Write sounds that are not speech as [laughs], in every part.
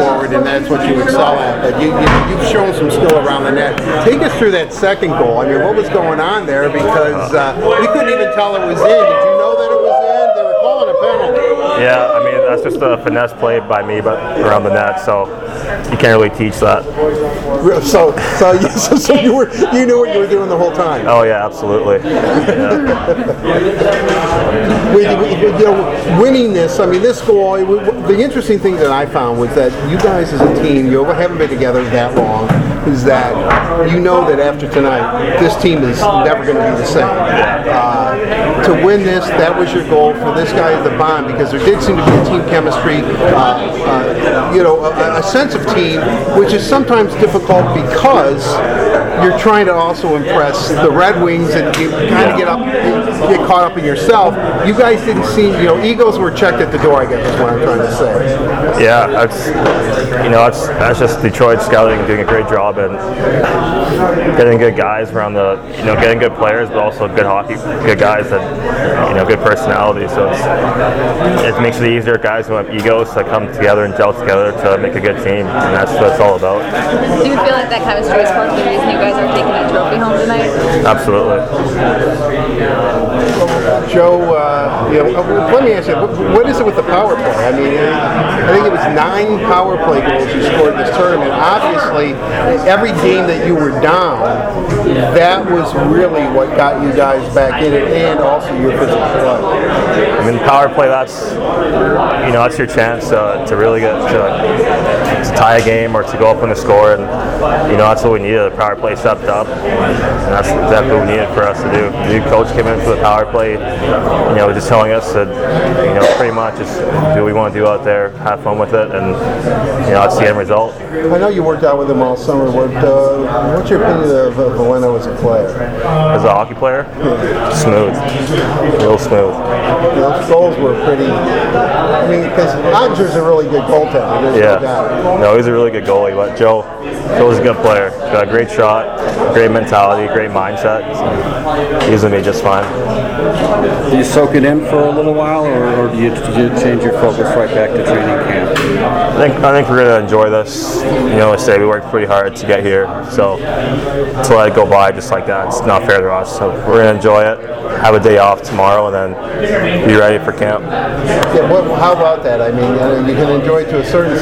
forward, and that's what you excel at. But you, you, you've shown some skill around the net. Take us through that second goal. I mean, what was going on there? Because uh, we couldn't even tell it was in. Did you know that it was in? They were calling a penalty. Yeah, I mean that's just a finesse play by me, but around the net, so you can't really teach that. So, so, you, [laughs] so, so you were you knew what you were doing the whole time. Oh yeah, absolutely. [laughs] Yeah. We, we- you know, winning this, I mean, this goal. The interesting thing that I found was that you guys, as a team, you haven't been together that long. Is that you know that after tonight, this team is never going to be the same. Uh, to win this, that was your goal for this guy at the bond because there did seem to be a team chemistry, uh, uh, you know, a, a sense of team, which is sometimes difficult because you're trying to also impress the Red Wings and you kind of get up, get caught up in yourself. You guys didn't seem, you know, egos were checked at the door. I guess is what I'm trying to say. Yeah, that's you know that's that's just Detroit scouting doing a great job and getting good guys around the you know getting good players, but also good hockey, good guys that you know good personality. So it's, it makes it easier guys who have egos to come together and gel together to make a good team, and that's what it's all about. Do you feel like that chemistry is part of the reason you guys are taking a trophy home tonight? Absolutely. Joe, uh, you know, let me ask you, what, what is it with the power play? I mean, I think it was nine power play goals you scored this tournament. Obviously, every game that you were down, that was really what got you guys back in it, and also your physical play. I mean, power play. That's you know that's your chance uh, to really get to, to tie a game or to go up on the score, and you know that's what we needed. The power play stepped up, and that's exactly what we needed for us to do. The new coach came in for the power play, you know, just telling us that you know pretty much just do what we want to do out there, have fun with it, and you know that's the end result. I know you worked out with him all summer. What, uh, what's your opinion of, Veleno as a player? As a hockey player, smooth, real smooth. Those goals were pretty. I mean, because Odger's a really good goaltender. There's no. Yeah. No, he's a really good goalie, but Joe, Joe's a good player. Got a great shot, great mentality, great mindset. So he's gonna be just fine. Do you soak it in for a little while, or, or do, you, do you change your focus right back to training camp? I think I think we're gonna enjoy this. You know, I say we worked pretty hard to get here, so to let it go by just like that, it's not fair to us. So we're gonna enjoy it. Have a day off tomorrow, and then be ready for camp. Yeah, what, how about that? I mean, uh, you can enjoy it to a certain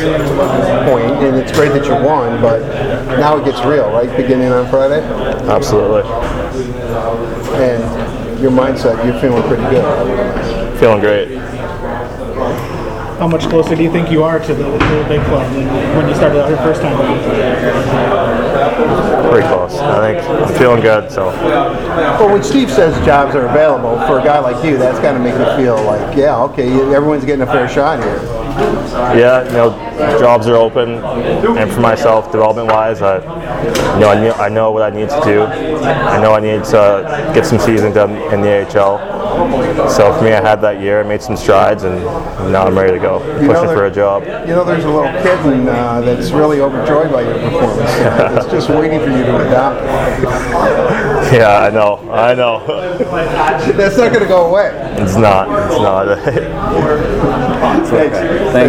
point, and it's great that you won, but now it gets real, right? Beginning on Friday, Absolutely, and your mindset, you're feeling pretty good. feeling great. How much closer do you think you are to the, to the big club than when you started out your first time? Pretty close. I think I'm feeling good. So Well, when Steve says jobs are available for a guy like you, that's got to make you feel like, yeah, okay, everyone's getting a fair shot here. Yeah, you know, jobs are open, and for myself, development-wise, I, you know, I, knew, I know what I need to do. I know I need to get some season done in the AHL. So for me, I had that year, I made some strides, and now I'm ready to go, You know, pushing for a job. You know, there's a little kid in, uh, that's really overjoyed by your performance. tonight. It's [laughs] just waiting for you to adopt. Yeah, I know, I know. That's not going to go away. It's not. It's not. [laughs] Thanks. Thank